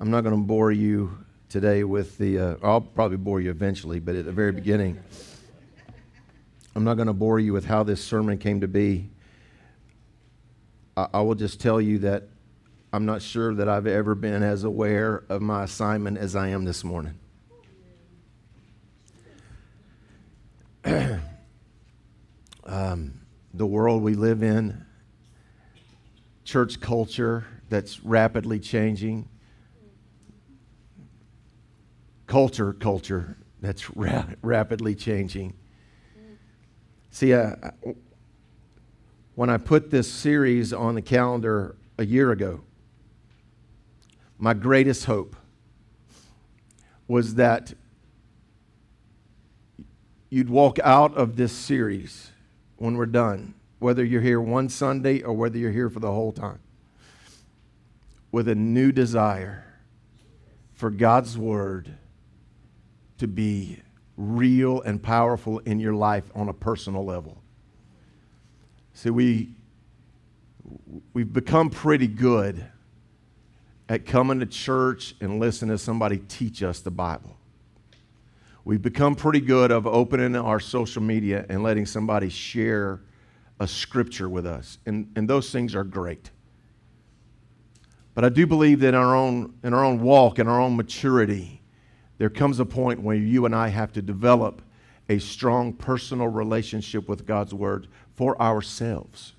I'm not going to bore you today with the, uh, I'll probably bore you eventually, but at the very beginning, I'm not going to bore you with how this sermon came to be. I, I will just tell you that I'm not sure that I've ever been as aware of my assignment as I am this morning. um, the world we live in, church culture that's rapidly changing, culture culture that's ra- rapidly changing. See, uh, when I put this series on the calendar a year ago, my greatest hope was that you'd walk out of this series when we're done, whether you're here one Sunday or whether you're here for the whole time, with a new desire for God's Word to be real and powerful in your life on a personal level. See, we, we've become pretty good at coming to church and listening to somebody teach us the Bible. We've become pretty good of opening our social media and letting somebody share a scripture with us. And, and those things are great. But I do believe that in our own, in our own walk, in our own maturity, there comes a point where you and I have to develop a strong personal relationship with God's Word for ourselves.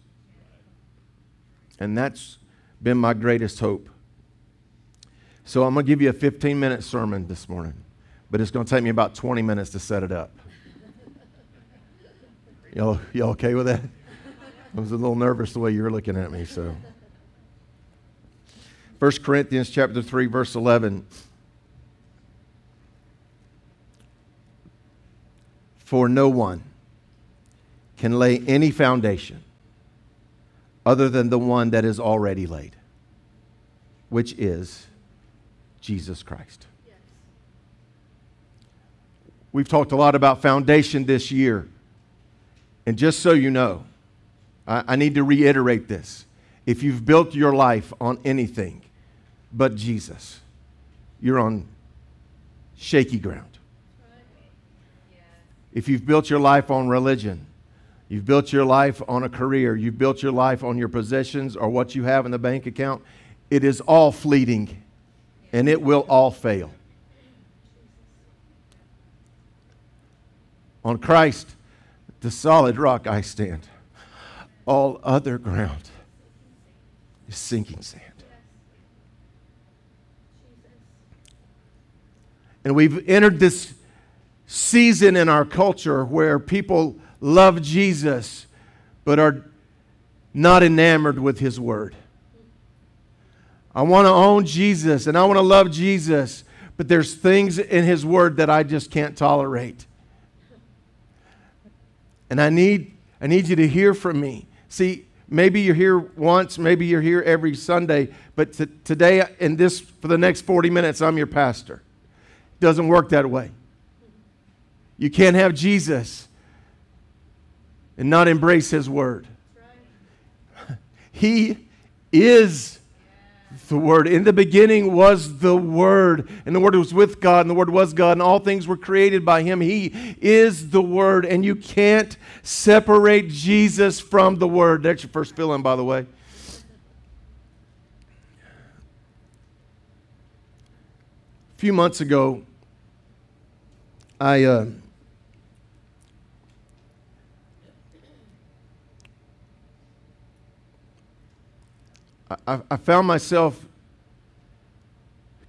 And that's been my greatest hope. So I'm going to give you a 15 minute sermon this morning but it's going to take me about 20 minutes to set it up. Y'all, y'all okay with that? I was a little nervous the way you were looking at me, so. 1 Corinthians chapter 3 verse 11 For no one can lay any foundation other than the one that is already laid, which is Jesus Christ. We've talked a lot about foundation this year. And just so you know, I, I, need to reiterate this. If you've built your life on anything but Jesus, you're on shaky ground. If you've built your life on religion, you've built your life on a career, you've built your life on your possessions or what you have in the bank account, it is all fleeting and it will all fail. On Christ, the solid rock I stand. All other ground is sinking sand. And we've entered this season in our culture where people love Jesus but are not enamored with his word. I want to own Jesus and I want to love Jesus, but there's things in his word that I just can't tolerate. And I need, I need you to hear from me. See, maybe you're here once, maybe you're here every Sunday, but t- today, in this, for the next 40 minutes, I'm your pastor. It doesn't work that way. You can't have Jesus and not embrace his word. Right. He is the Word. In the beginning was the Word, and the Word was with God, and the Word was God, and all things were created by Him. He is the Word, and you can't separate Jesus from the Word. That's your first fill in, by the way. A few months ago, I. Uh, I, I found myself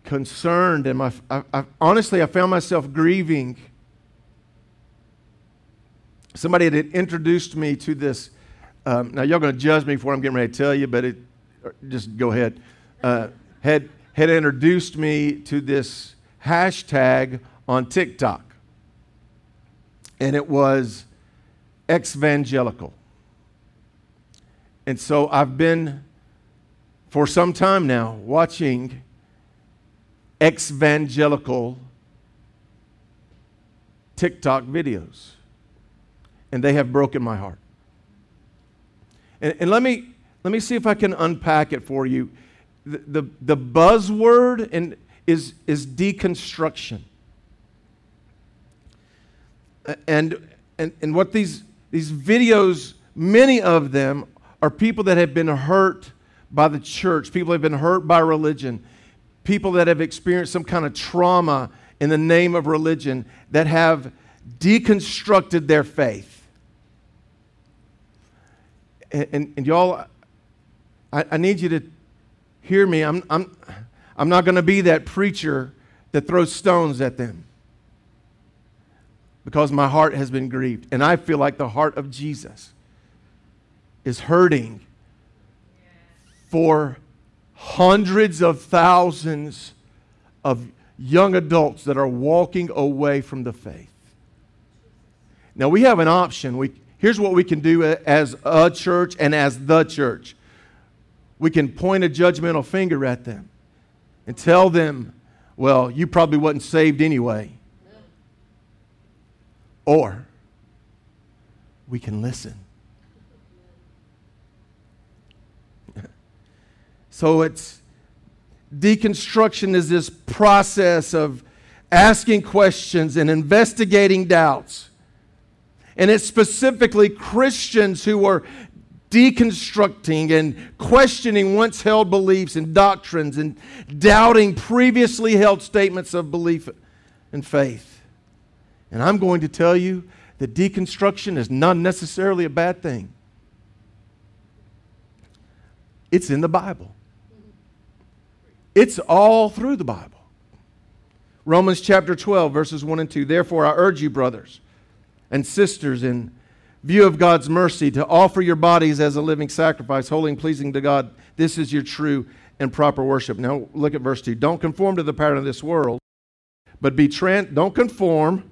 concerned and my, I, I, honestly, I found myself grieving. Somebody had introduced me to this. Um, now, y'all going to judge me for what I'm getting ready to tell you, but it, just go ahead. Uh, had, had introduced me to this hashtag on TikTok, and it was exvangelical. And so I've been for some time now watching evangelical TikTok videos, and they have broken my heart. And, and let, me, let me see if I can unpack it for you. the, the, the buzzword in, is, is deconstruction. And, and, and what these, these videos, many of them are people that have been hurt by the church, people have been hurt by religion, people that have experienced some kind of trauma in the name of religion that have deconstructed their faith. And, and, and y'all, I, I, need you to hear me. I'm, I'm, I'm not going to be that preacher that throws stones at them because my heart has been grieved. And I feel like the heart of Jesus is hurting for hundreds of thousands of young adults that are walking away from the faith. Now, we have an option. We, here's what we can do as a church and as the church we can point a judgmental finger at them and tell them, well, you probably wasn't saved anyway. Or we can listen. So it's deconstruction is this process of asking questions and investigating doubts. And it's specifically Christians who are deconstructing and questioning once held beliefs and doctrines and doubting previously held statements of belief and faith. And I'm going to tell you that deconstruction is not necessarily a bad thing. It's in the Bible. It's all through the Bible. Romans chapter 12, verses 1 and 2. Therefore, I urge you, brothers and sisters, in view of God's mercy, to offer your bodies as a living sacrifice, holy and pleasing to God. This is your true and proper worship. Now, look at verse 2. Don't conform to the pattern of this world, but be trans. don't conform,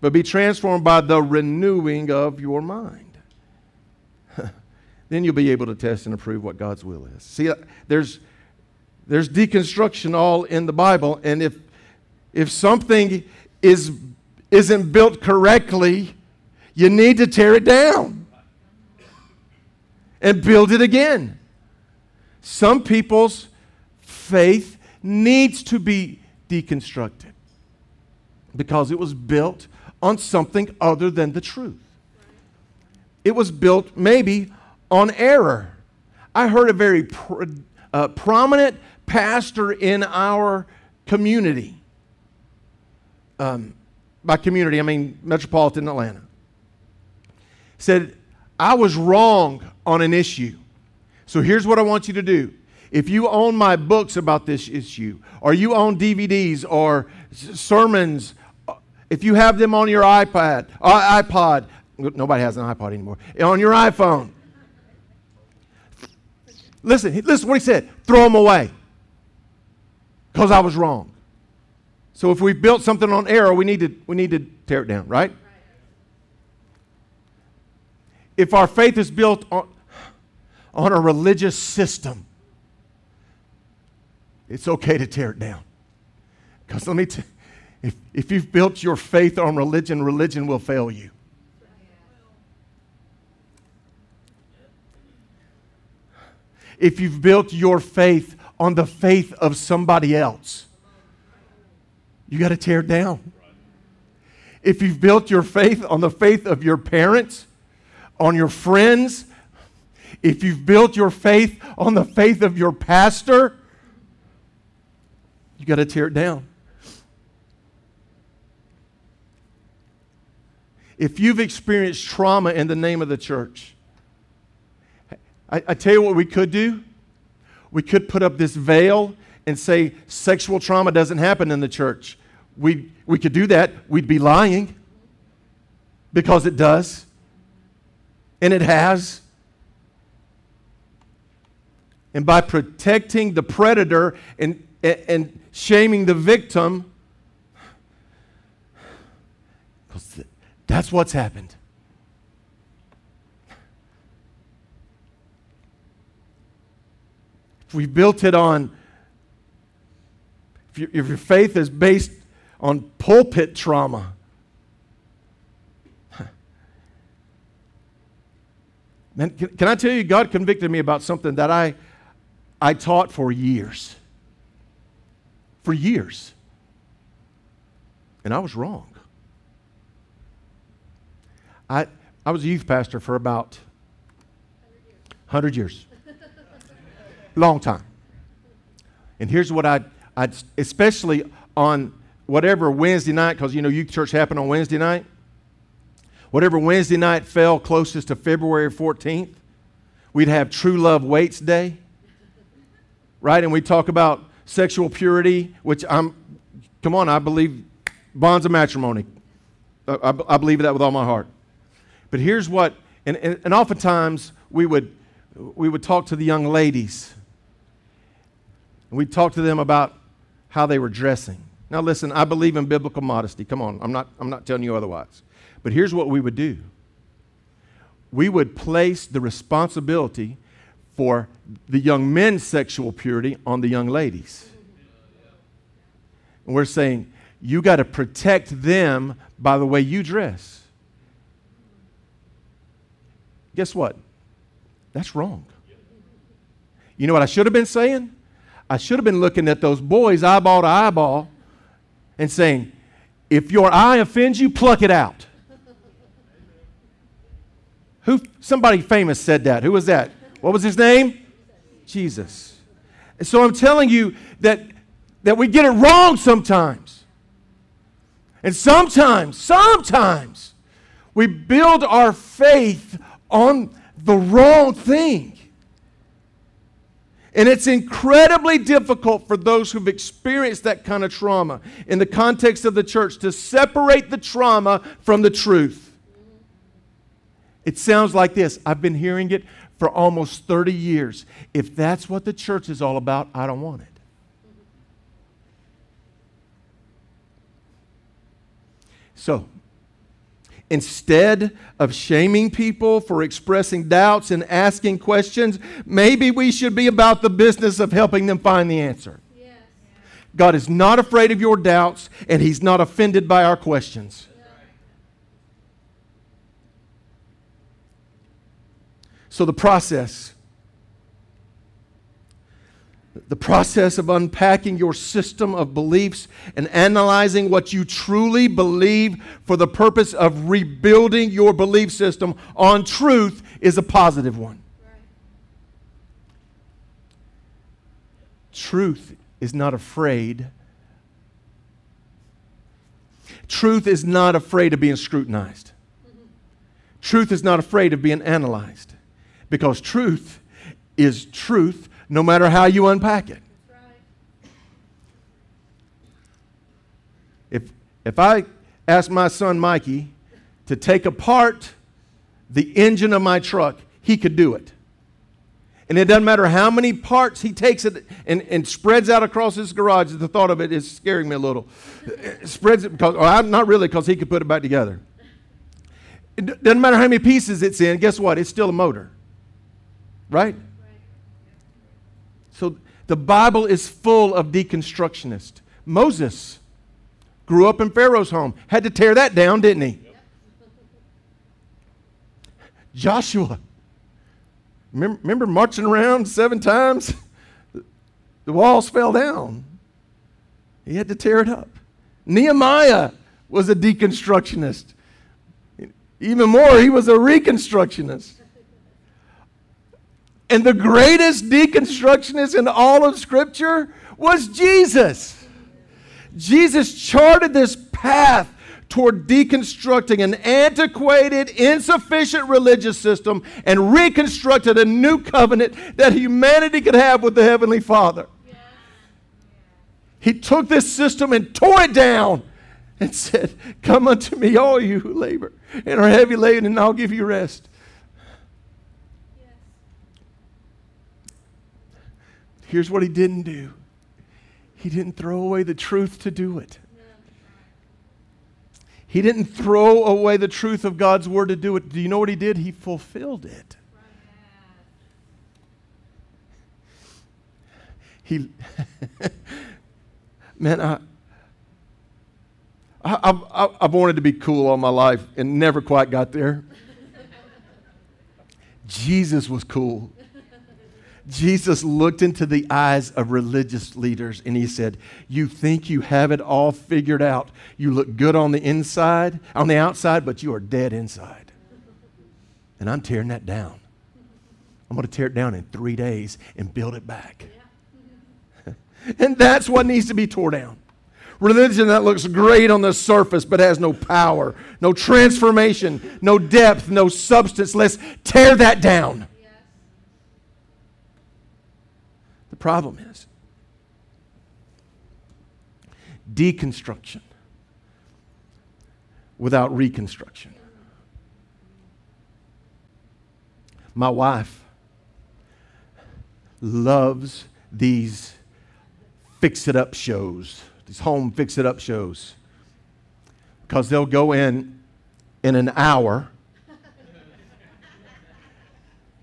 but be transformed by the renewing of your mind. then you'll be able to test and approve what God's will is. See, uh, there's there's deconstruction all in the Bible. And if, if something is, isn't built correctly, you need to tear it down and build it again. Some people's faith needs to be deconstructed because it was built on something other than the truth. It was built maybe on error. I heard a very pr- uh, prominent pastor in our community. Um, by community, I mean metropolitan Atlanta. Said, I was wrong on an issue. So here's what I want you to do. If you own my books about this issue, or you own DVDs or sermons, uh, if you have them on your iPad, uh, iPod, nobody has an iPod anymore, on your iPhone. Listen, listen what he said. Throw them away because I was wrong. So if we built something on error, we need to, we need to tear it down, right? If our faith is built on, on a religious system, it's okay to tear it down. Because let me tell if, if you've built your faith on religion, religion will fail you. If you've built your faith on the faith of somebody else. You got to tear it down. If you've built your faith on the faith of your parents, on your friends, if you've built your faith on the faith of your pastor, you got to tear it down. If you've experienced trauma in the name of the church, I, I tell you what we could do we could put up this veil and say sexual trauma doesn't happen in the church. We, we could do that. We'd be lying because it does. And it has. And by protecting the predator and, and shaming the victim, because that's what's happened. If we built it on, if, you, if your faith is based on pulpit trauma, Man, can, can, I tell you, God convicted me about something that I, I taught for years. For years. And I was wrong. I, I was a youth pastor for about 100 years. Long time. And here's what I, I especially on whatever Wednesday night, because you know youth church happened on Wednesday night. Whatever Wednesday night fell closest to February 14th, we'd have True Love Waits Day, right? And we talk about sexual purity, which I'm, come on, I believe bonds of matrimony. I, I, I believe that with all my heart. But here's what, and, and, and oftentimes we would, we would talk to the young ladies. And we'd talk to them about how they were dressing. Now, listen, I believe in biblical modesty. Come on, I'm not, I'm not telling you otherwise. But here's what we would do we would place the responsibility for the young men's sexual purity on the young ladies. And we're saying, you got to protect them by the way you dress. Guess what? That's wrong. You know what I should have been saying? I should have been looking at those boys eyeball to eyeball and saying, if your eye offends you, pluck it out. Who somebody famous said that. Who was that? What was his name? Jesus. So I'm telling you that that we get it wrong sometimes. And sometimes, sometimes we build our faith on the wrong thing. And it's incredibly difficult for those who've experienced that kind of trauma in the context of the church to separate the trauma from the truth. It sounds like this. I've been hearing it for almost 30 years. If that's what the church is all about, I don't want it. So, Instead of shaming people for expressing doubts and asking questions, maybe we should be about the business of helping them find the answer. Yes. God is not afraid of your doubts, and He's not offended by our questions. So, the process the process of unpacking your system of beliefs and analyzing what you truly believe for the purpose of rebuilding your belief system on truth is a positive one. Truth is not afraid. Truth is not afraid of being scrutinized. Truth is not afraid of being analyzed because truth is truth no matter how you unpack it. If, if I ask my son Mikey to take apart the engine of my truck, he could do it. And it doesn't matter how many parts he takes it and, and spreads out across his garage. The thought of it is scaring me a little. It spreads it because, or uh, not really, because he could put it back together. It doesn't matter how many pieces it's in. Guess what? It's still a motor, right? So the Bible is full of deconstructionists. Moses grew up in Pharaoh's home, had to tear that down, didn't he? Joshua, remember, remember marching around seven times? The walls fell down. He had to tear it up. Nehemiah was a deconstructionist. Even more, he was a reconstructionist. And the greatest deconstructionist in all of Scripture was Jesus. Jesus charted this path toward deconstructing an antiquated, insufficient religious system and reconstructed a new covenant that humanity could have with the Heavenly Father. He took this system and tore it down and said, Come unto me, all you who labor and are heavy laden, and I'll give you rest. Here's what he didn't do he didn't throw away the truth to do it. He didn't throw away the truth of God's word to do it. Do you know what he did? He fulfilled it. He, man, I, I, I've wanted to be cool all my life and never quite got there. Jesus was cool. Jesus looked into the eyes of religious leaders and he said, You think you have it all figured out. You look good on the inside, on the outside, but you are dead inside. And I'm tearing that down. I'm going to tear it down in three days and build it back. and that's what needs to be torn down. Religion that looks great on the surface but has no power, no transformation, no depth, no substance. Let's tear that down. The problem is deconstruction without reconstruction. My wife loves these fix it up shows these home fix it up shows because they'll go in in an hour,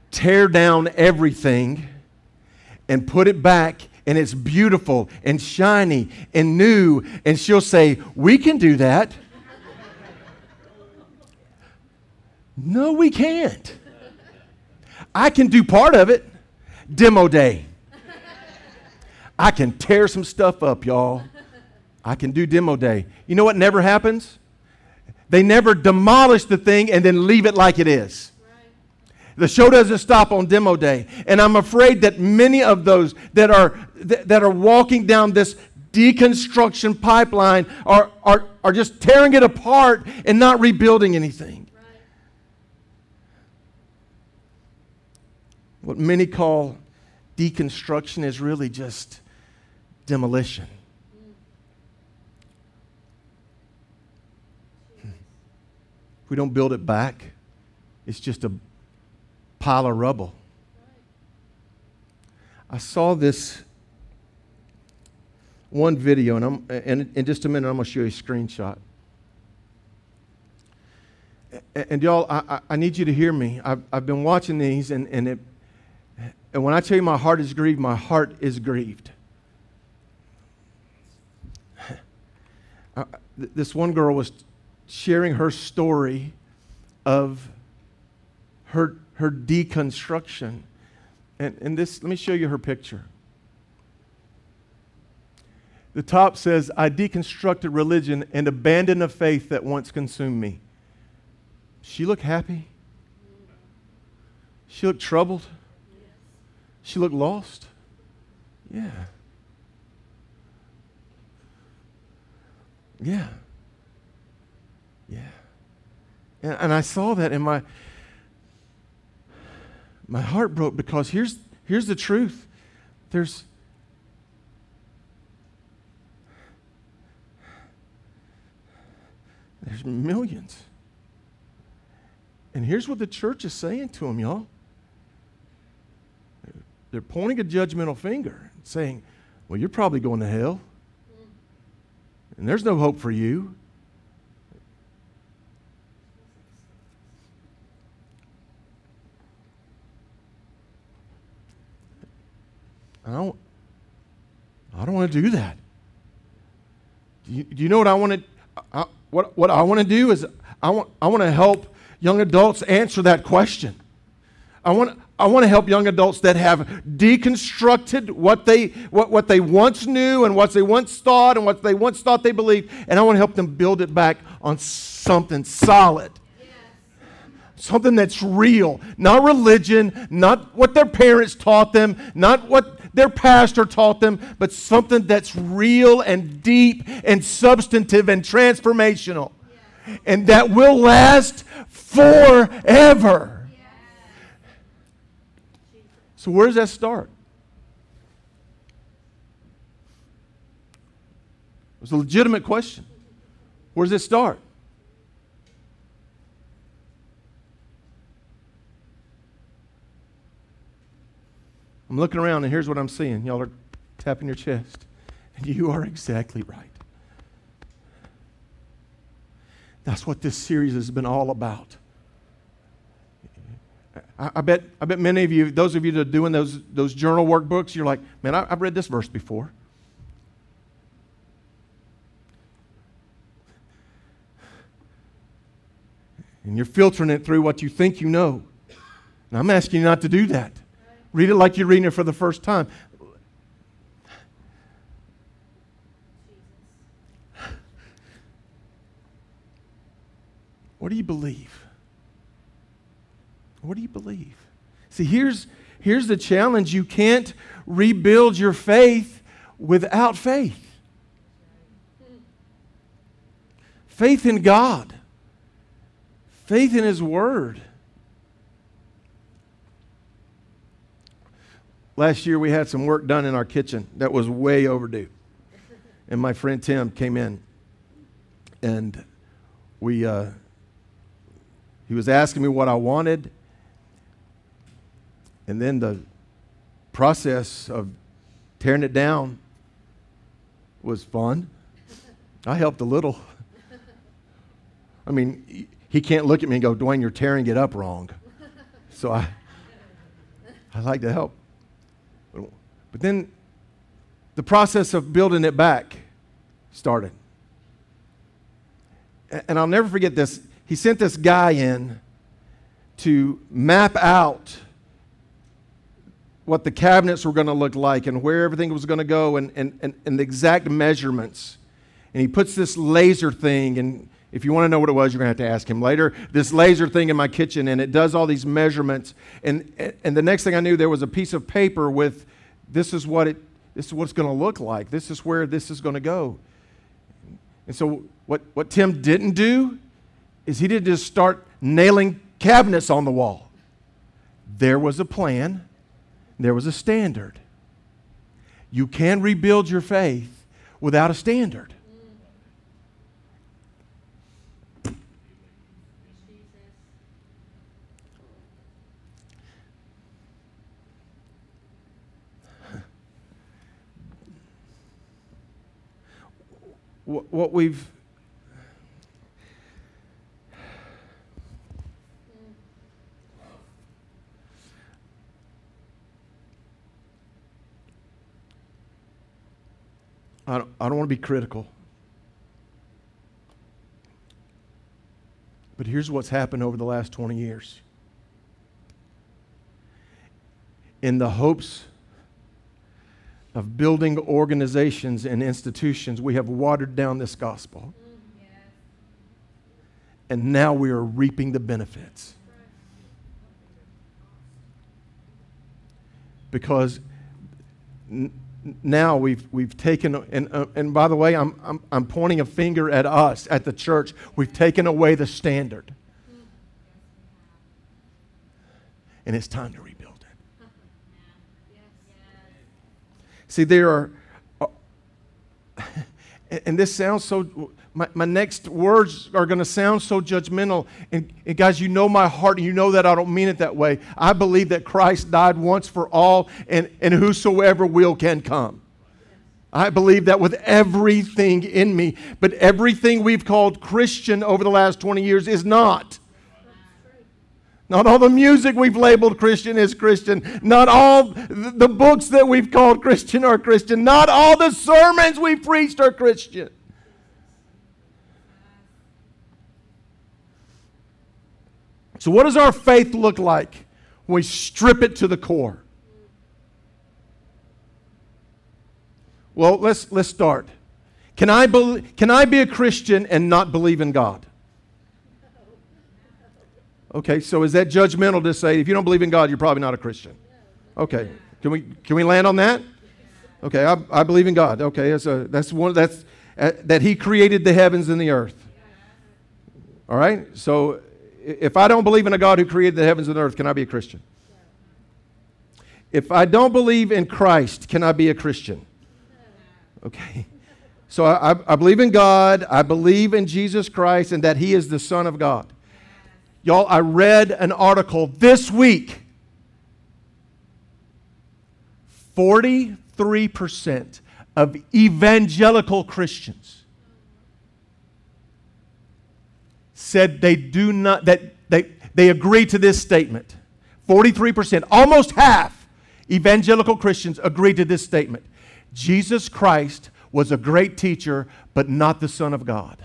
tear down everything, and put it back, and it's beautiful and shiny and new. And she'll say, We can do that. no, we can't. I can do part of it. Demo day. I can tear some stuff up, y'all. I can do demo day. You know what never happens? They never demolish the thing and then leave it like it is. The show doesn't stop on demo day. And I'm afraid that many of those that are, that are walking down this deconstruction pipeline are, are, are just tearing it apart and not rebuilding anything. What many call deconstruction is really just demolition. If we don't build it back, it's just a pile of rubble. I saw this one video, and, I'm, and in just a minute, I'm going to show you a screenshot. And, y'all, I, I, need you to hear me. I've, I've been watching these, and, and, it, and when I tell you my heart is grieved, my heart is grieved. this one girl was sharing her story of her, her deconstruction. And, and this, let me show you her picture. The top says, I deconstructed religion and abandoned a faith that once consumed me. She looked happy. She looked troubled. She looked lost. Yeah. Yeah. Yeah. And, and I saw that in my my heart broke because here's here's the truth. There's there's millions. And here's what the church is saying to them, y'all. They're pointing a judgmental finger, saying, Well, you're probably going to hell. And there's no hope for you. I don't, I don't want to do that. Do you, do you know what I want to, I, what, what I want to do is I want, I want to help young adults answer that question. I want, I want to help young adults that have deconstructed what they, what, what they once knew and what they once thought and what they once thought they believed, and I want to help them build it back on something solid. Something that's real, not religion, not what their parents taught them, not what their pastor taught them, but something that's real and deep and substantive and transformational. And that will last forever. So, where does that start? It's a legitimate question. Where does it start? I'm looking around and here's what I'm seeing. Y'all are tapping your chest. And you are exactly right. That's what this series has been all about. I, I, bet, I bet many of you, those of you that are doing those, those journal workbooks, you're like, man, I, I've read this verse before. And you're filtering it through what you think you know. And I'm asking you not to do that. Read it like you're reading it for the first time. What do you believe? What do you believe? See, here's, here's the challenge you can't rebuild your faith without faith. Faith in God, faith in His Word. Last year, we had some work done in our kitchen that was way overdue. And my friend Tim came in and we, uh, he was asking me what I wanted. And then the process of tearing it down was fun. I helped a little. I mean, he can't look at me and go, Dwayne, you're tearing it up wrong. So I, I like to help. But then the process of building it back started. And I'll never forget this. He sent this guy in to map out what the cabinets were going to look like and where everything was going to go and, and, and, and, the exact measurements. And he puts this laser thing, and if you want to know what it was, you're going to have to ask him later. This laser thing in my kitchen, and it does all these measurements. And, and the next thing I knew, there was a piece of paper with this is what it this is what it's going to look like. This is where this is going to go. And so what, what Tim didn't do is he didn't just start nailing cabinets on the wall. There was a plan, there was a standard. You can rebuild your faith without a standard. What we've I don't, I don't want to be critical. But here's what's happened over the last 20 years. In the hopes of building organizations and institutions, we have watered down this gospel. And now we are reaping the benefits. Because n- now we've, we've taken, and, uh, and by the way, I'm, I'm, I'm pointing a finger at us, at the church. We've taken away the standard. And it's time to reap. See, there are, uh, and this sounds so, my, my next words are going to sound so judgmental. And, and, guys, you know my heart, and you know that I don't mean it that way. I believe that Christ died once for all, and, and whosoever will can come. I believe that with everything in me. But everything we've called Christian over the last 20 years is not. Not all the music we've labeled Christian is Christian. Not all the books that we've called Christian are Christian. Not all the sermons we've preached are Christian. So, what does our faith look like when we strip it to the core? Well, let's, let's start. Can I, be, can I be a Christian and not believe in God? Okay, so is that judgmental to say if you don't believe in God, you're probably not a Christian? Okay, can we can we land on that? Okay, I, I believe in God. Okay, that's a, that's one that's uh, that He created the heavens and the earth. All right, so if I don't believe in a God who created the heavens and the earth, can I be a Christian? If I don't believe in Christ, can I be a Christian? Okay. So I, I, believe in God, I believe in Jesus Christ, and that He is the Son of God. Y'all, I read an article this week. 43% of evangelical Christians said they do not, that they, they agree to this statement. 43%, almost half evangelical Christians agree to this statement. Jesus Christ was a great teacher, but not the Son of God.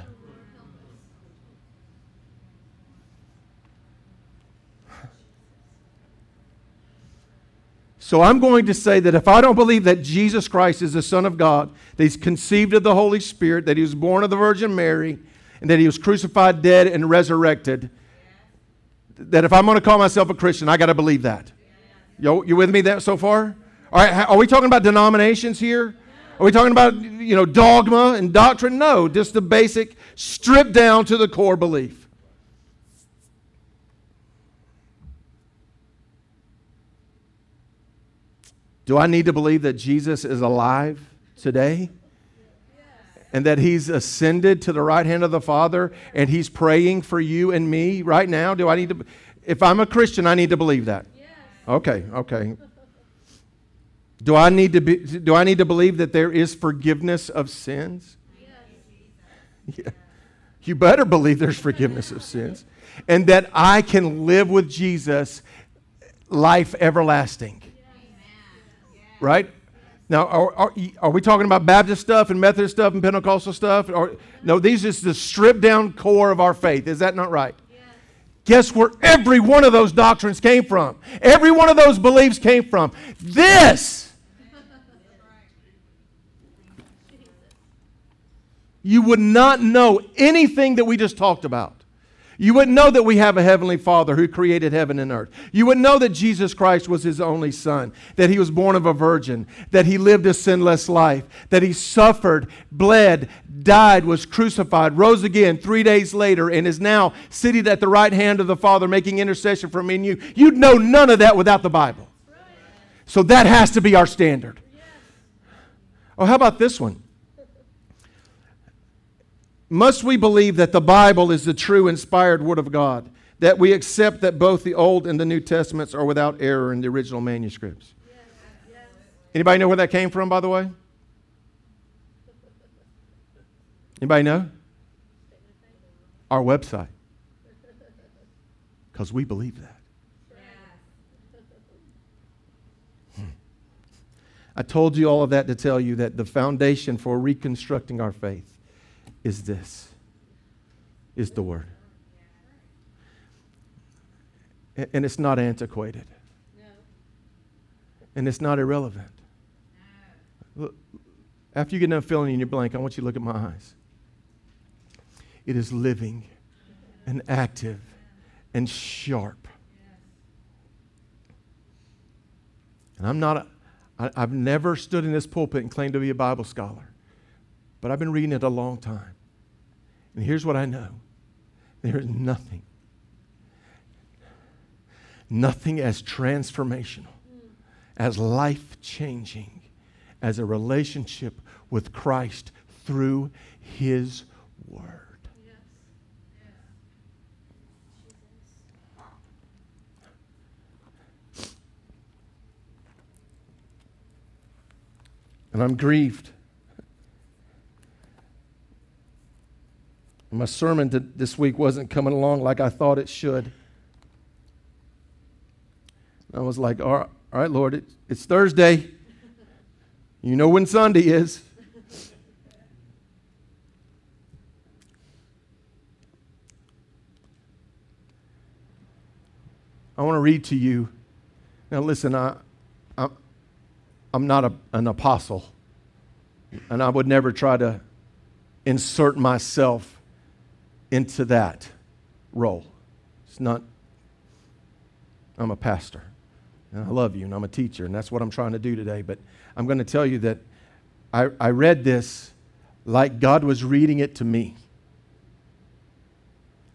So I'm going to say that if I don't believe that Jesus Christ is the Son of God, that He's conceived of the Holy Spirit, that He was born of the Virgin Mary, and that He was crucified, dead, and resurrected, that if I'm going to call myself a Christian, I got to believe that. You, you with me that so far? All right, are we talking about denominations here? Are we talking about you know dogma and doctrine? No, just the basic, stripped down to the core belief. Do I need to believe that Jesus is alive today? And that he's ascended to the right hand of the Father and he's praying for you and me right now? Do I need to? If I'm a Christian, I need to believe that. Okay, okay. Do I need to be, do I need to believe that there is forgiveness of sins? Yeah. You better believe there's forgiveness of sins and that I can live with Jesus life everlasting right? Now, are, are, are, we talking about Baptist stuff and Methodist stuff and Pentecostal stuff? Or, no, these is the stripped down core of our faith. Is that not right? Yes. Guess where every one of those doctrines came from? Every one of those beliefs came from. This. You would not know anything that we just talked about. You wouldn't know that we have a heavenly Father who created heaven and earth. You wouldn't know that Jesus Christ was his only Son, that he was born of a virgin, that he lived a sinless life, that he suffered, bled, died, was crucified, rose again three days later, and is now seated at the right hand of the Father making intercession for me and you. You'd know none of that without the Bible. So that has to be our standard. Oh, how about this one? Must we believe that the Bible is the true inspired Word of God? That we accept that both the Old and the New Testaments are without error in the original manuscripts? Anybody know where that came from, by the way? Anybody know? Our website. Because we believe that. Hmm. I told you all of that to tell you that the foundation for reconstructing our faith is this is the word. And it's not antiquated. And it's not irrelevant. Look, after you get done filling in your blank, I want you to look at my eyes. It is living and active and sharp. And I'm not, a, I, I've never stood in this pulpit and claimed to be a Bible scholar but I've been reading it a long time. And here's what I know there is nothing, nothing as transformational, as life changing as a relationship with Christ through His Word. And I'm grieved My sermon to, this week wasn't coming along like I thought it should. I was like, all right, all right Lord, it, it's Thursday. You know when Sunday is. I want to read to you. Now, listen, I, I, I'm not a, an apostle, and I would never try to insert myself into that role. It's not, I'm a pastor, and I love you, and I'm a teacher, and that's what I'm trying to do today. But I'm going to tell you that I, I read this like God was reading it to me.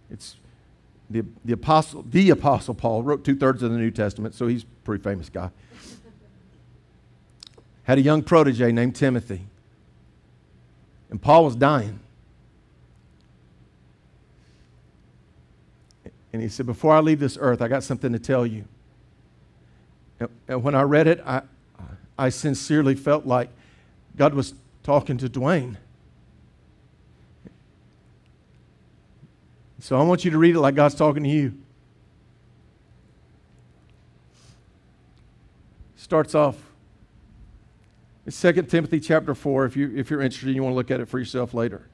It's the, the apostle, the apostle Paul wrote two thirds of the New Testament, so he's a pretty famous guy. Had a young protege named Timothy, and Paul was dying. And he said, Before I leave this earth, I got something to tell you. And when I read it, I, I sincerely felt like God was talking to Dwayne. So I want you to read it like God's talking to you. Starts off. It's 2 Timothy chapter 4, if, you, if you're interested, you want to look at it for yourself later.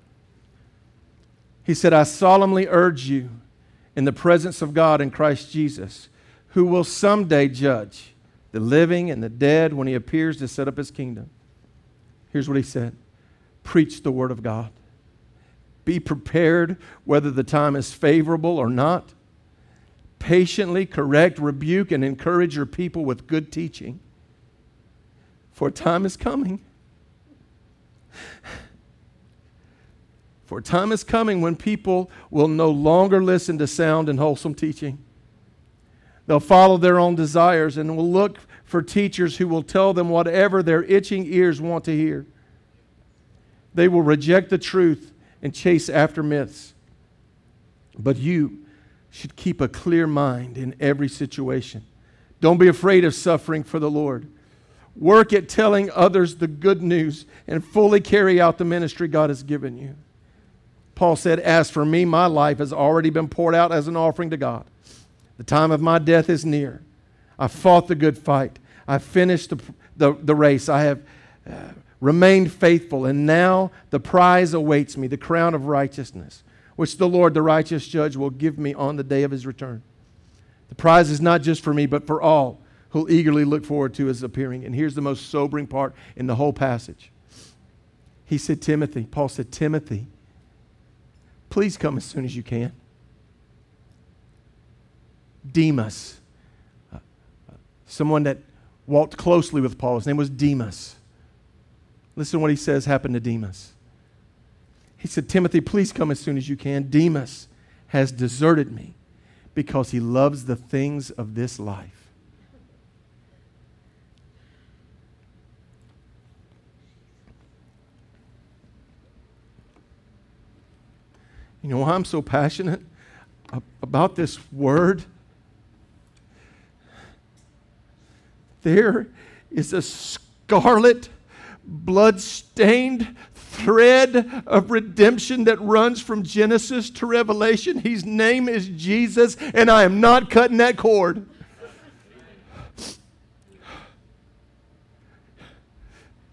He said, I solemnly urge you in the presence of God in Christ Jesus, who will someday judge the living and the dead when he appears to set up his kingdom. Here's what he said Preach the word of God. Be prepared whether the time is favorable or not. Patiently correct, rebuke, and encourage your people with good teaching. For time is coming. For time is coming when people will no longer listen to sound and wholesome teaching. They'll follow their own desires and will look for teachers who will tell them whatever their itching ears want to hear. They will reject the truth and chase after myths. But you should keep a clear mind in every situation. Don't be afraid of suffering for the Lord. Work at telling others the good news and fully carry out the ministry God has given you. Paul said, As for me, my life has already been poured out as an offering to God. The time of my death is near. I fought the good fight. I finished the, the, the race. I have uh, remained faithful, and now the prize awaits me, the crown of righteousness, which the Lord, the righteous judge, will give me on the day of his return. The prize is not just for me, but for all who'll eagerly look forward to his appearing. And here's the most sobering part in the whole passage. He said, Timothy, Paul said, Timothy, please come as soon as you can. Demas, uh, someone that walked closely with Paul, his name was Demas Listen to what he says happened to Demas. He said, Timothy, please come as soon as you can. Demas has deserted me because he loves the things of this life. You know why I'm so passionate about this word? There is a scarlet blood-stained thread of redemption that runs from Genesis to Revelation. His name is Jesus, and I am not cutting that cord.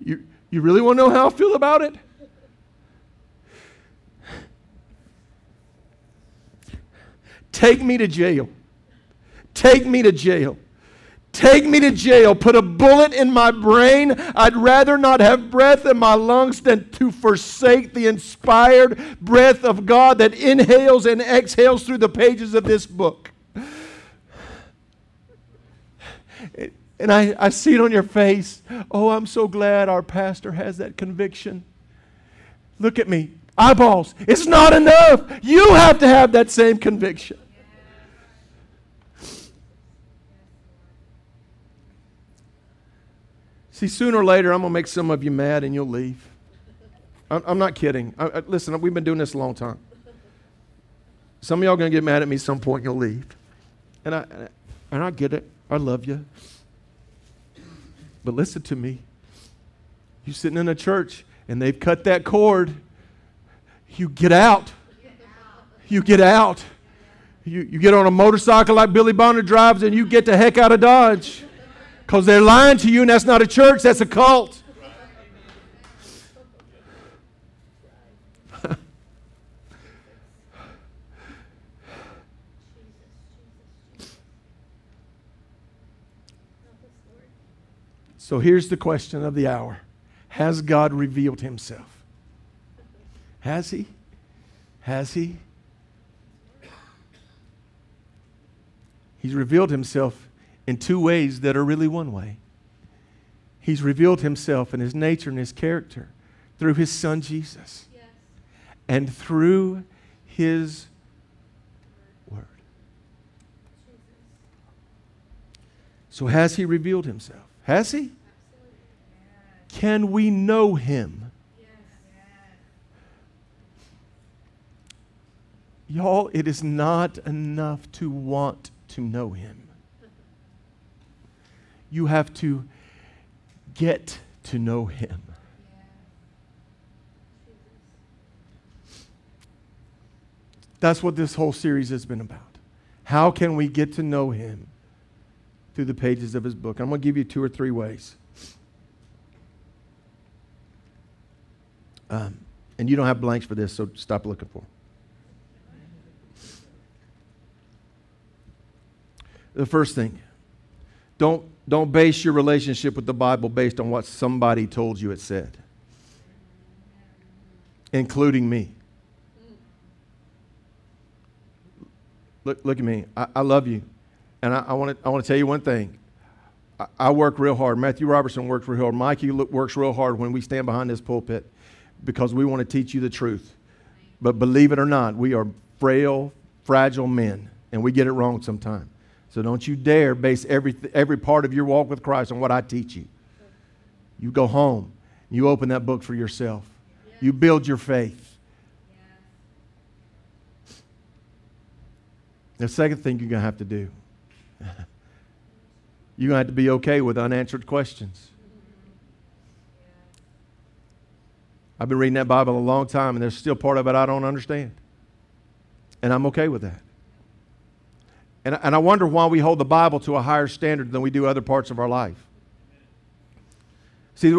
You, you really want to know how I feel about it? Take me to jail. Take me to jail. Take me to jail. Put a bullet in my brain. I'd rather not have breath in my lungs than to forsake the inspired breath of God that inhales and exhales through the pages of this book. And I, I see it on your face. Oh, I'm so glad our pastor has that conviction. Look at me. Eyeballs. It's not enough. You have to have that same conviction. See, sooner or later, I'm going to make some of you mad and you'll leave. I'm, I'm not kidding. I, I, listen, we've been doing this a long time. Some of y'all are going to get mad at me at some point and you'll leave. And I, and I get it. I love you. But listen to me. You're sitting in a church and they've cut that cord. You get out. You get out. You, you get on a motorcycle like Billy Bonner drives and you get the heck out of Dodge. Because they're lying to you, and that's not a church, that's a cult. so here's the question of the hour Has God revealed himself? Has he? Has he? He's revealed himself in two ways that are really one way. He's revealed himself and his nature and his character through his son Jesus yes. and through his word. So, has he revealed himself? Has he? Can we know him? Y'all, it is not enough to want to know him you have to get to know Him. That's what this whole series has been about. How can we get to know Him through the pages of His book? I'm going to give you two or three ways. Um, and you don't have blanks for this, so stop looking for them. The first thing Don't, don't base your relationship with the Bible based on what somebody told you it said, including me. Look, look at me. I, I love you. And I, I want to tell you one thing. I, I work real hard. Matthew Robertson works real hard. Mikey works real hard when we stand behind this pulpit because we want to teach you the truth. But believe it or not, we are frail, fragile men, and we get it wrong sometimes. So don't you dare base every, every part of your walk with Christ on what I teach you. You go home, you open that book for yourself, you build your faith. The second thing you're going to have to do, you're going to have to be okay with unanswered questions. I've been reading that Bible a long time, and there's still part of it I don't understand. And I'm okay with that. And, and I wonder why we hold the Bible to a higher standard than we do other parts of our life. See,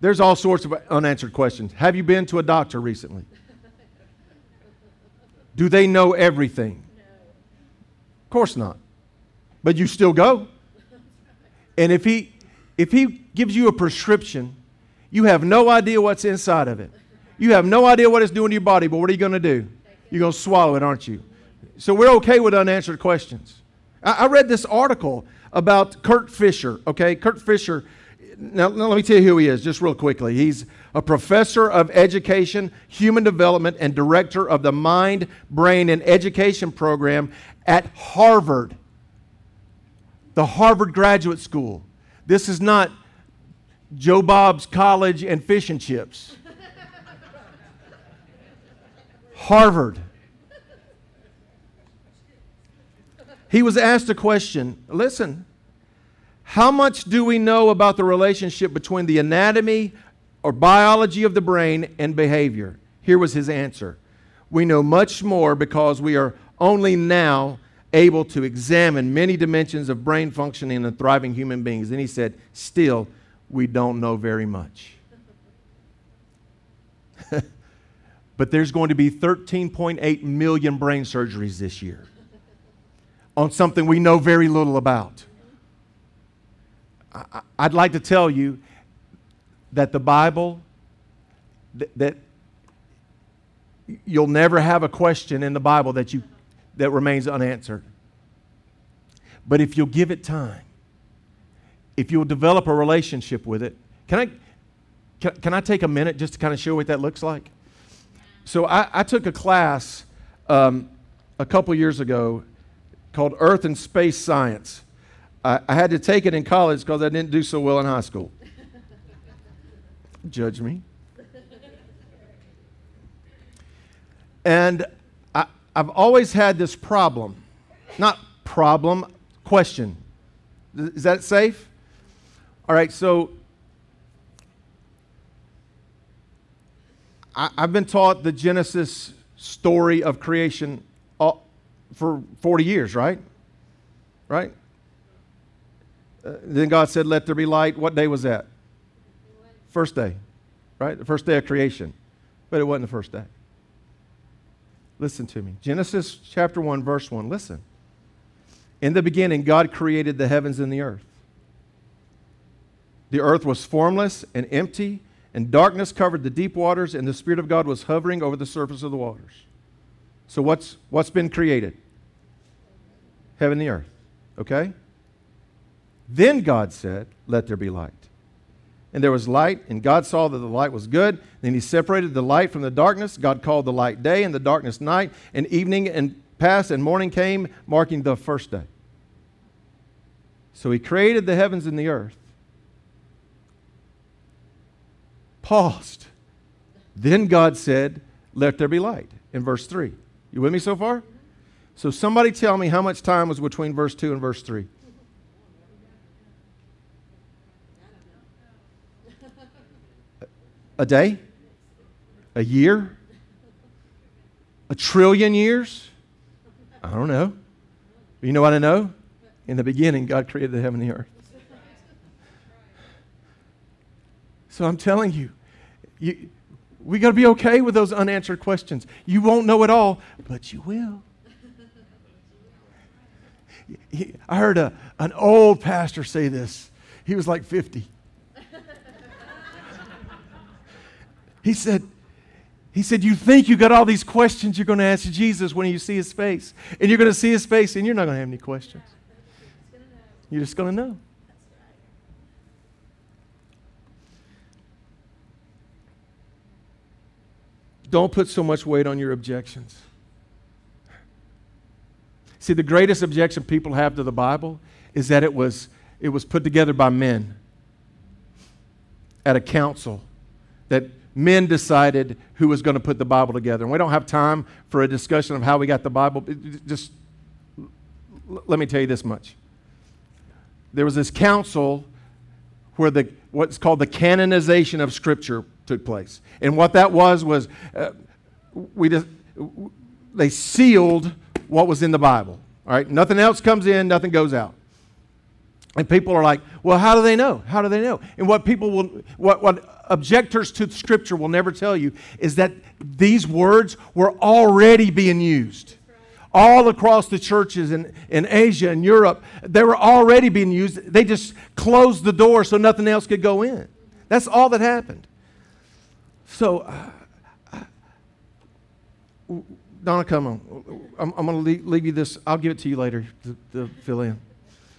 there's all sorts of unanswered questions. Have you been to a doctor recently? Do they know everything? Of course not. But you still go. And if he if he gives you a prescription you have no idea what's inside of it. You have no idea what it's doing to your body, but what are you going to do? You're going to swallow it, aren't you? So we're okay with unanswered questions. I, I read this article about Kurt Fischer, okay? Kurt Fischer, now, now let me tell you who he is just real quickly. He's a professor of education, human development, and director of the Mind, Brain, and Education program at Harvard, the Harvard Graduate School. This is not Joe Bob's College and Fish and Chips. Harvard. He was asked a question listen, how much do we know about the relationship between the anatomy or biology of the brain and behavior? Here was his answer We know much more because we are only now able to examine many dimensions of brain functioning in thriving human beings. And he said, Still, we don't know very much. but there's going to be 13.8 million brain surgeries this year on something we know very little about. I'd like to tell you that the Bible, that you'll never have a question in the Bible that, you, that remains unanswered. But if you'll give it time, if you'll develop a relationship with it, can I, can, can I take a minute just to kind of show what that looks like? So I, I took a class um, a couple years ago called Earth and Space Science. I, I had to take it in college because I didn't do so well in high school. Judge me. And I, I've always had this problem. Not problem, question. Is that safe? All right, so I, have been taught the Genesis story of creation for 40 years, right? Right? Uh, then God said, Let there be light. What day was that? First day, right? The first day of creation. But it wasn't the first day. Listen to me. Genesis chapter 1, verse 1. Listen. In the beginning, God created the heavens and the earth. The earth was formless and empty, and darkness covered the deep waters, and the Spirit of God was hovering over the surface of the waters. So, what's, what's been created? Heaven and the earth. Okay? Then God said, Let there be light. And there was light, and God saw that the light was good. Then he separated the light from the darkness. God called the light day, and the darkness night, and evening and passed, and morning came, marking the first day. So he created the heavens and the earth paused. Then God said, Let there be light, in verse 3. You with me so far? So somebody tell me how much time was between verse 2 and verse 3. A day? A year? A trillion years? I don't know. You know what I know? In the beginning, God created the heaven and the earth. So I'm telling you, you we got to be okay with those unanswered questions. You won't know it all, but you will. He, I heard a, an old pastor say this. He was like 50. he said, he said, You think you got all these questions you're going to ask Jesus when you see his face. And you're going to see his face and you're not going to have any questions. You're just going to know. Don't put so much weight on your objections. See, the greatest objection people have to the Bible is that it was, it was put together by men at a council, that men decided who was going to put the Bible together. And we don't have time for a discussion of how we got the Bible. Just let me tell you this much. There was this council where the, what's called the canonization of Scripture took place. And what that was was uh, we just, they sealed what was in the Bible. All right, nothing else comes in, nothing goes out. And people are like, well, how do they know? How do they know? And what people will, what, what objectors to Scripture will never tell you is that these words were already being used. All across the churches in, in Asia and Europe, they were already being used. They just closed the door so nothing else could go in. That's all that happened. So, uh, Donna, come on. I'm, I'm going to leave, leave, you this. I'll give it to you later to, fill in.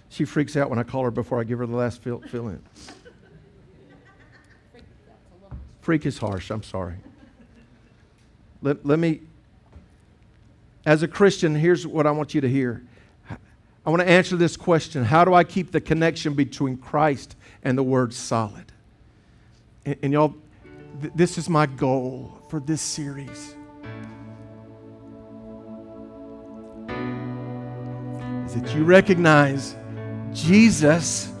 She freaks out when I call her before I give her the last fill, fill in. Freak is harsh. I'm sorry. Let, let me, as a Christian, here's what I want you to hear. I want to answer this question How do I keep the connection between Christ and the Word solid? And, and y'all, th- this is my goal for this series. That you recognize Jesus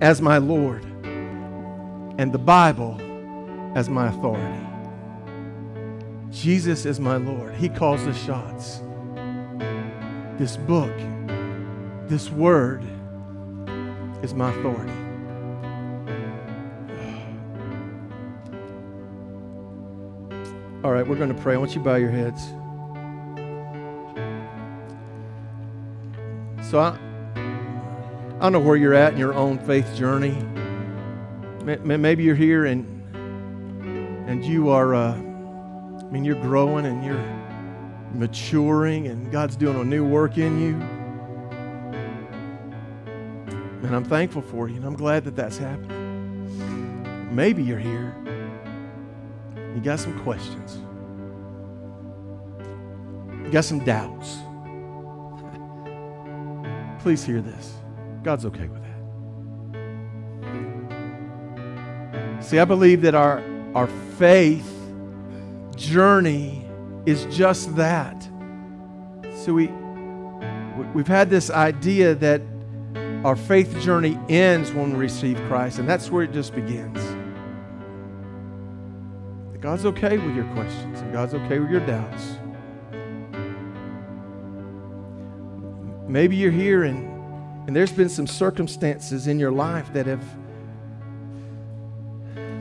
as my Lord and the Bible as my authority. Jesus is my Lord. He calls the shots. This book, this word is my authority. All right, we're going to pray. I want you to bow your heads. So I, I don't know where you're at in your own faith journey. Maybe you're here and and you are, uh, I mean, you're growing and you're maturing, and God's doing a new work in you. And I'm thankful for you, and I'm glad that that's happening. Maybe you're here. You got some questions. You got some doubts please hear this. God's okay with that. See, I believe that our, our faith journey is just that. So we, we've had this idea that our faith journey ends when we receive Christ, and that's where it just begins. God's okay with your questions, and God's okay with your doubts. Maybe you're here and, and there's been some circumstances in your life that have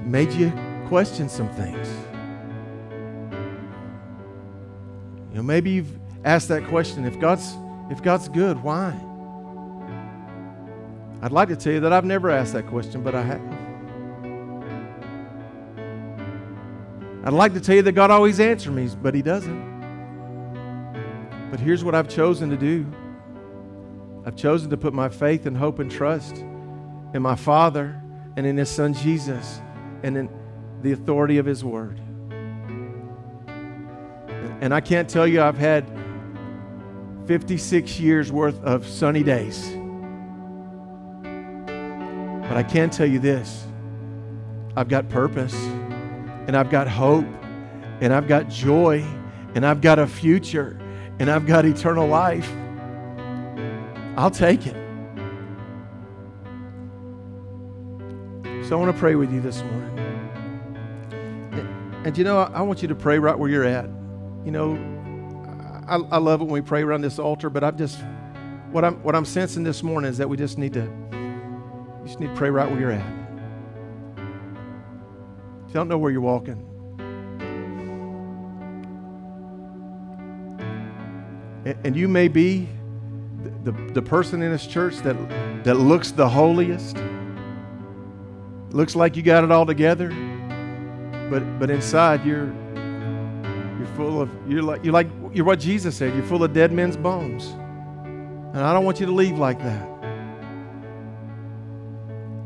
made you question some things. You know, maybe you've asked that question if God's if God's good, why? I'd like to tell you that I've never asked that question, but I have. I'd like to tell you that God always answers me, but He doesn't. But here's what I've chosen to do I've chosen to put my faith and hope and trust in my Father and in His Son Jesus and in the authority of His Word. And I can't tell you, I've had 56 years worth of sunny days. But I can tell you this I've got purpose, and I've got hope, and I've got joy, and I've got a future, and I've got eternal life. I'll take it. So I want to pray with you this morning. And, you know, I, want you to pray right where you're at. You know, I, I love it when we pray around this altar, but I'm just, what I'm, what I'm sensing this morning is that we just need to, you just need to pray right where you're at. If you don't know where you're walking, and you may be the, the person in this church that, that looks the holiest, looks like you got it all together, but, but inside you're, you're full of, you're like, you're like, you're what Jesus said, you're full of dead men's bones. And I don't want you to leave like that.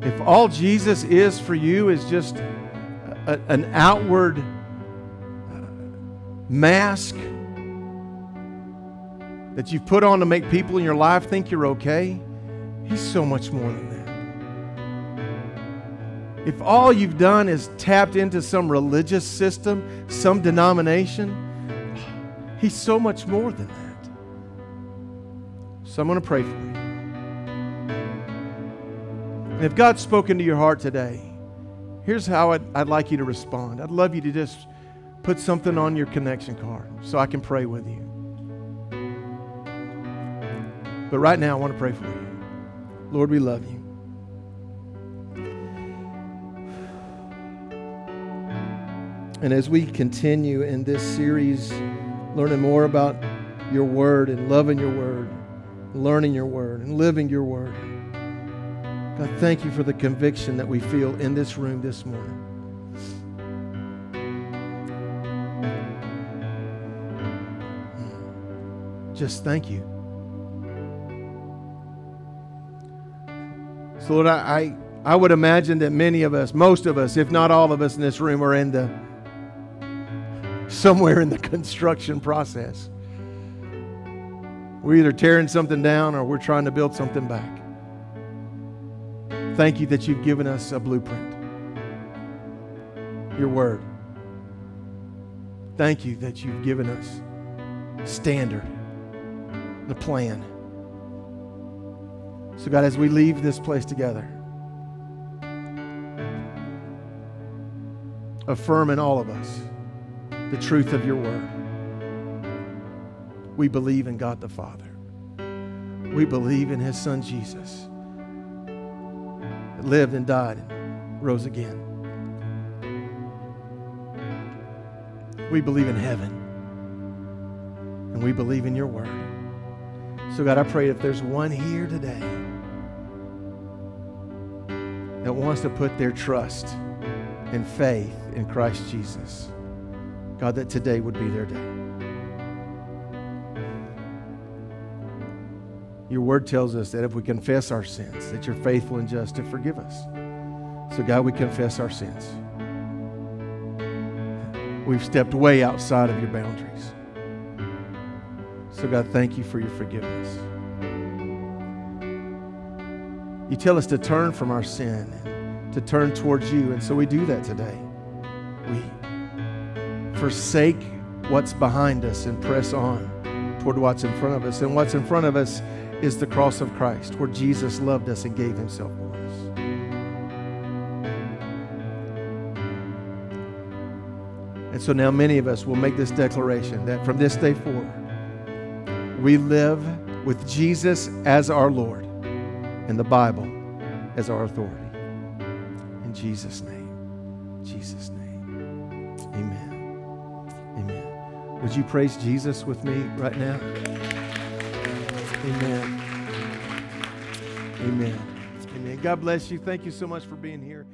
If all Jesus is for you is just a, an outward uh, mask that you've put on to make people in your life think you're okay, He's so much more than that. If all you've done is tapped into some religious system, some denomination, He's so much more than that. So I'm going to pray for you. And if God's spoken to your heart today, here's how I'd, I'd, like you to respond. I'd love you to just put something on your connection card so I can pray with you. But right now, I want to pray for you. Lord, we love you. And as we continue in this series, learning more about your word and loving your word, learning your word and living your word. God, thank you for the conviction that we feel in this room this morning. Just thank you. So, Lord, I, I, I would imagine that many of us, most of us, if not all of us in this room, are in the somewhere in the construction process. We're either tearing something down or we're trying to build something back. Thank you that you've given us a blueprint, your word. Thank you that you've given us standard, the plan. So, God, as we leave this place together, affirm in all of us the truth of your word. We believe in God the Father. We believe in his son Jesus that lived and died and rose again. We believe in heaven. And we believe in your word. So, God, I pray if there's one here today that wants to put their trust and faith in Christ Jesus, God, that today would be their day. Your word tells us that if we confess our sins, that you're faithful and just to forgive us. So, God, we confess our sins. We've stepped way outside of your boundaries. So, God, thank you for your forgiveness. You tell us to turn from our sin to turn towards you, and so we do that today. We forsake what's behind us and press on toward what's in front of us. And what's in front of us is the cross of Christ, where Jesus loved us and gave himself for us. And so now many of us will make this declaration that from this day forward, we live with Jesus as our Lord and the Bible as our authority. In Jesus' name. Jesus' name. Amen. Amen. Would you praise Jesus with me right now? Amen. Amen. Amen. God bless you. Thank you so much for being here.